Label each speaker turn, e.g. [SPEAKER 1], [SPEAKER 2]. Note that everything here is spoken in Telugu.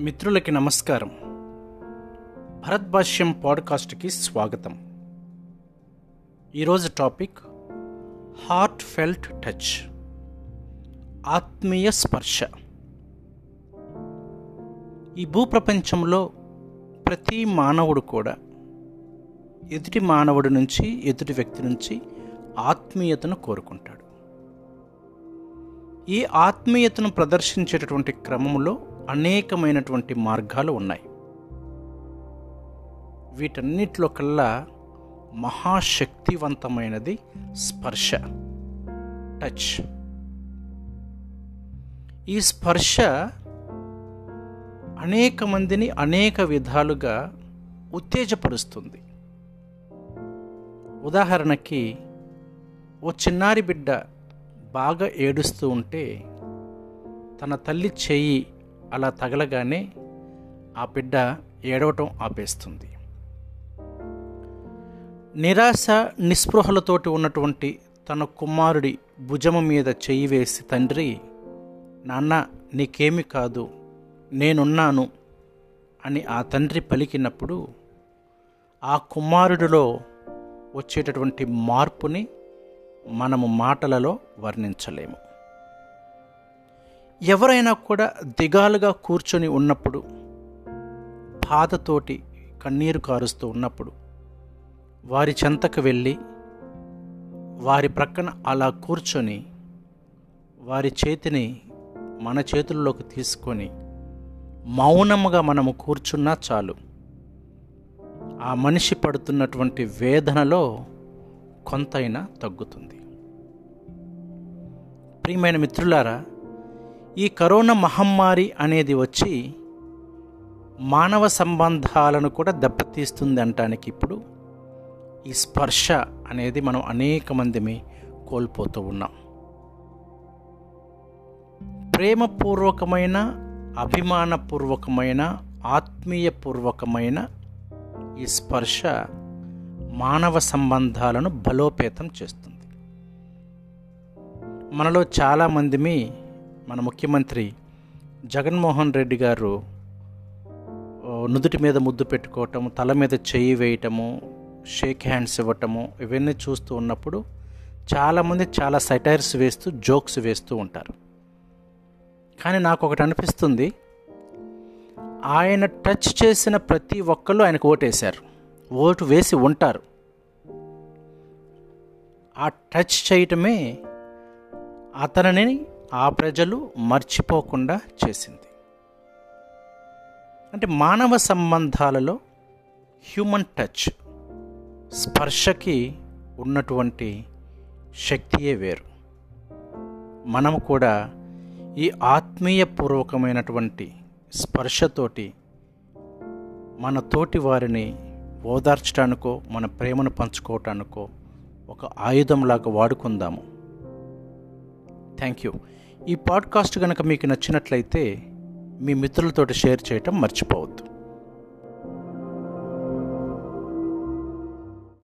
[SPEAKER 1] మిత్రులకి నమస్కారం. భరద్భాష్యం పాడ్కాస్ట్కి స్వాగతం. ఈరోజు టాపిక్ హార్ట్ ఫెల్ట్ టచ్. ఆత్మీయ స్పర్శ. ఈ భూప్రపంచంలో ప్రతి మానవుడు కూడా ఎదుటి మానవుడి నుంచి ఎదుటి వ్యక్తి నుంచి ఆత్మీయతను కోరుకుంటాడు. ఈ ఆత్మీయతను ప్రదర్శించేటటువంటి క్రమంలో అనేకమైనటువంటి మార్గాలు ఉన్నాయి. వీటన్నిటిలో కల్లా మహాశక్తివంతమైనది స్పర్శ టచ్ ఈ స్పర్శ అనేక మందిని అనేక విధాలుగా ఉత్తేజపరుస్తుంది. ఉదాహరణకి ఓ చిన్నారి బిడ్డ బాగా ఏడుస్తూ ఉంటే తన తల్లి చెయ్యి అలా తగలగానే ఆ బిడ్డ ఏడవటం ఆపేస్తుంది. నిరాశ నిస్పృహలతోటి ఉన్నటువంటి తన కుమారుడి భుజము మీద చెయ్యి వేసి తండ్రి నాన్న నీకేమి కాదు నేనున్నాను అని ఆ తండ్రి పలికినప్పుడు ఆ కుమారుడిలో వచ్చేటటువంటి మార్పుని మనము మాటలలో వర్ణించలేము. ఎవరైనా కూడా దిగాలుగా కూర్చొని ఉన్నప్పుడు బాధతోటి కన్నీరు కారుస్తూ ఉన్నప్పుడు వారి చెంతకు వెళ్ళి వారి ప్రక్కన అలా కూర్చొని వారి చేతిని మన చేతుల్లోకి తీసుకొని మౌనముగా మనము కూర్చున్నా చాలు. ఆ మనిషి పడుతున్నటువంటి వేదనలో కొంతైనా తగ్గుతుంది. ప్రియమైన మిత్రులారా ఈ కరోనా మహమ్మారి అనేది వచ్చి మానవ సంబంధాలను కూడా దెబ్బతీస్తుంది అంటానికి ఇప్పుడు ఈ స్పర్శ అనేది మనం అనేక మందిని కోల్పోతూ ఉన్నాం. ప్రేమపూర్వకమైన అభిమానపూర్వకమైన ఆత్మీయపూర్వకమైన ఈ స్పర్శ మానవ సంబంధాలను బలోపేతం చేస్తుంది. మనలో చాలామందిమి మన ముఖ్యమంత్రి జగన్మోహన్ రెడ్డి గారు నుదుటి మీద ముద్దు పెట్టుకోవటము తల మీద చేయి వేయటము షేక్ హ్యాండ్స్ ఇవ్వటము ఇవన్నీ చూస్తూ ఉన్నప్పుడు చాలామంది చాలా సెటైర్స్ వేస్తూ జోక్స్ వేస్తూ ఉంటారు. కానీ నాకు ఒకటి అనిపిస్తుంది ఆయన టచ్ చేసిన ప్రతి ఒక్కళ్ళు ఆయనకు ఓటేశారు. ఓటు వేసి ఉంటారు. ఆ టచ్ చేయటమే అతనిని ఆ ప్రజలు మర్చిపోకుండా చేసింది. అంటే మానవ సంబంధాలలో హ్యూమన్ టచ్ స్పర్శకి ఉన్నటువంటి శక్తియే వేరు. మనం కూడా ఈ ఆత్మీయపూర్వకమైనటువంటి స్పర్శతోటి మన తోటి వారిని ఓదార్చడానికో మన ప్రేమను పంచుకోవటానికో ఒక ఆయుధంలాగా వాడుకుందాము. Thank you. ఈ పాడ్కాస్ట్ కనుక మీకు నచ్చినట్లయితే మీ మిత్రులతో షేర్ చేయటం మర్చిపోవద్దు.